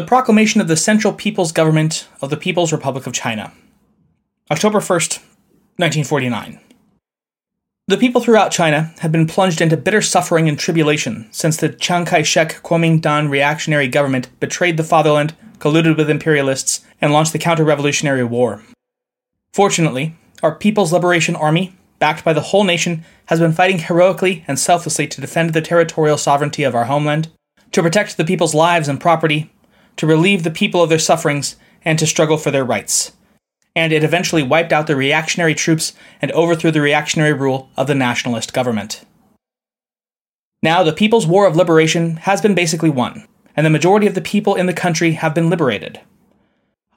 The proclamation of the Central People's Government of the People's Republic of China. October 1st, 1949. The people throughout China had been plunged into bitter suffering and tribulation since the Chiang Kai shek Kuomintang reactionary government betrayed the fatherland, colluded with imperialists, and launched the counter revolutionary war. Fortunately, our People's Liberation Army, backed by the whole nation, has been fighting heroically and selflessly to defend the territorial sovereignty of our homeland, to protect the people's lives and property, to relieve the people of their sufferings, and to struggle for their rights. And it eventually wiped out the reactionary troops and overthrew the reactionary rule of the nationalist government. Now, the People's War of Liberation has been basically won, and the majority of the people in the country have been liberated.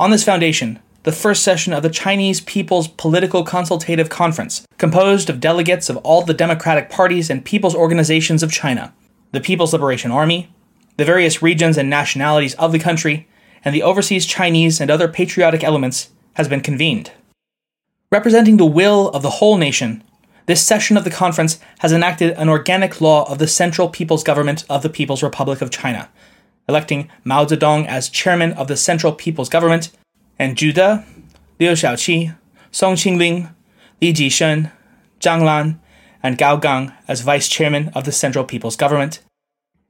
On this foundation, the first session of the Chinese People's Political Consultative Conference, composed of delegates of all the democratic parties and people's organizations of China, the People's Liberation Army, the various regions and nationalities of the country, and the overseas Chinese and other patriotic elements has been convened. Representing the will of the whole nation, this session of the conference has enacted an organic law of the Central People's Government of the People's Republic of China, electing Mao Zedong as chairman of the Central People's Government, and Zhu De, Liu Shaoqi, Song Qingling, Li Jishen, Zhang Lan, and Gao Gang as vice chairman of the Central People's Government,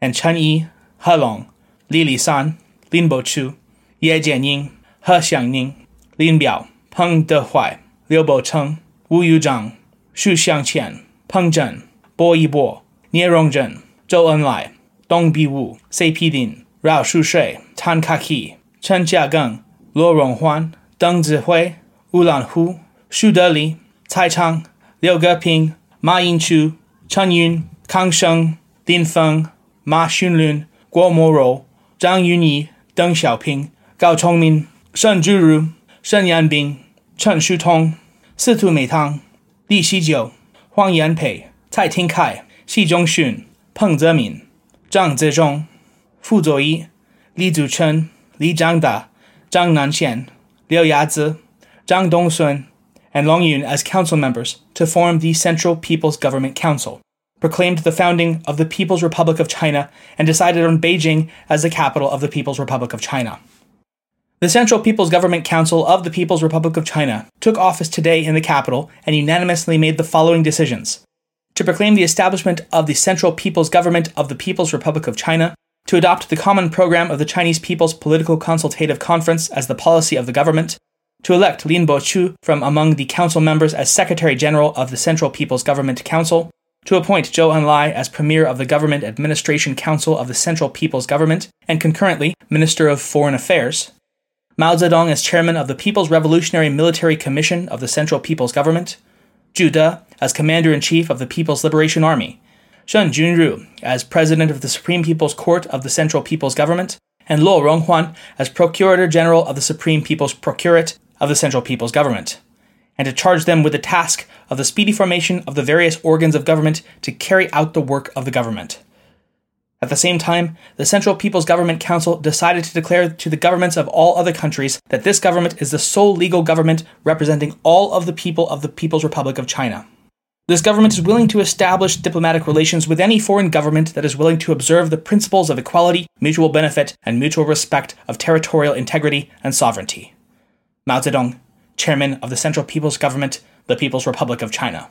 and Chen Yi, 贺龙、李立三、林伯渠叶剑英、何祥宁、林彪彭德怀、刘伯承、吴玉章、徐向前、彭真、薄一波聂荣臻、周恩来、董必武 zephyrne 饶漱水唐 Dong Bi Wu, Wu Lanhu, Xu Teli, Cai Chang, Liu Geping, Ma Yinchu, Chen Yun, Kang Sheng, Lin Feng, Ma Xulun, Guo Moruo, Zhang Yunyi, Deng Xiaoping, Gao Chongmin, Shen Zhuru, Shen Yanbing, Chen Shutong, Situ Meitang, Li Xijiu, Huang Yanpei, Cai Tingkai, Xi Zhongxun, Peng Zemin, Zhang Zhizhong, Fu Zuoyi, Li Zhuchen, Li Zhangda, Zhang Nanxian, Liu Yazi, Zhang Dongsun, and Long Yun as council members to form the Central People's Government Council, proclaimed the founding of the People's Republic of China, and decided on Beijing as the capital of the People's Republic of China. The Central People's Government Council of the People's Republic of China took office today in the capital and unanimously made the following decisions to proclaim the establishment of the Central People's Government of the People's Republic of China, to adopt the common program of the Chinese People's Political Consultative Conference as the policy of the government, to elect Lin Boqu from among the council members as Secretary General of the Central People's Government Council, to appoint Zhou Enlai as Premier of the Government Administration Council of the Central People's Government and concurrently Minister of Foreign Affairs, Mao Zedong as Chairman of the People's Revolutionary Military Commission of the Central People's Government, Zhu De as Commander in Chief of the People's Liberation Army, Shen Junru as President of the Supreme People's Court of the Central People's Government, and Luo Ronghuan as Procurator General of the Supreme People's Procurate of the Central People's Government, and to charge them with the task of the speedy formation of the various organs of government to carry out the work of the government. At the same time, the Central People's Government Council decided to declare to the governments of all other countries that this government is the sole legal government representing all of the people of the People's Republic of China. This government is willing to establish diplomatic relations with any foreign government that is willing to observe the principles of equality, mutual benefit, and mutual respect of territorial integrity and sovereignty. Mao Zedong, Chairman of the Central People's Government, the People's Republic of China.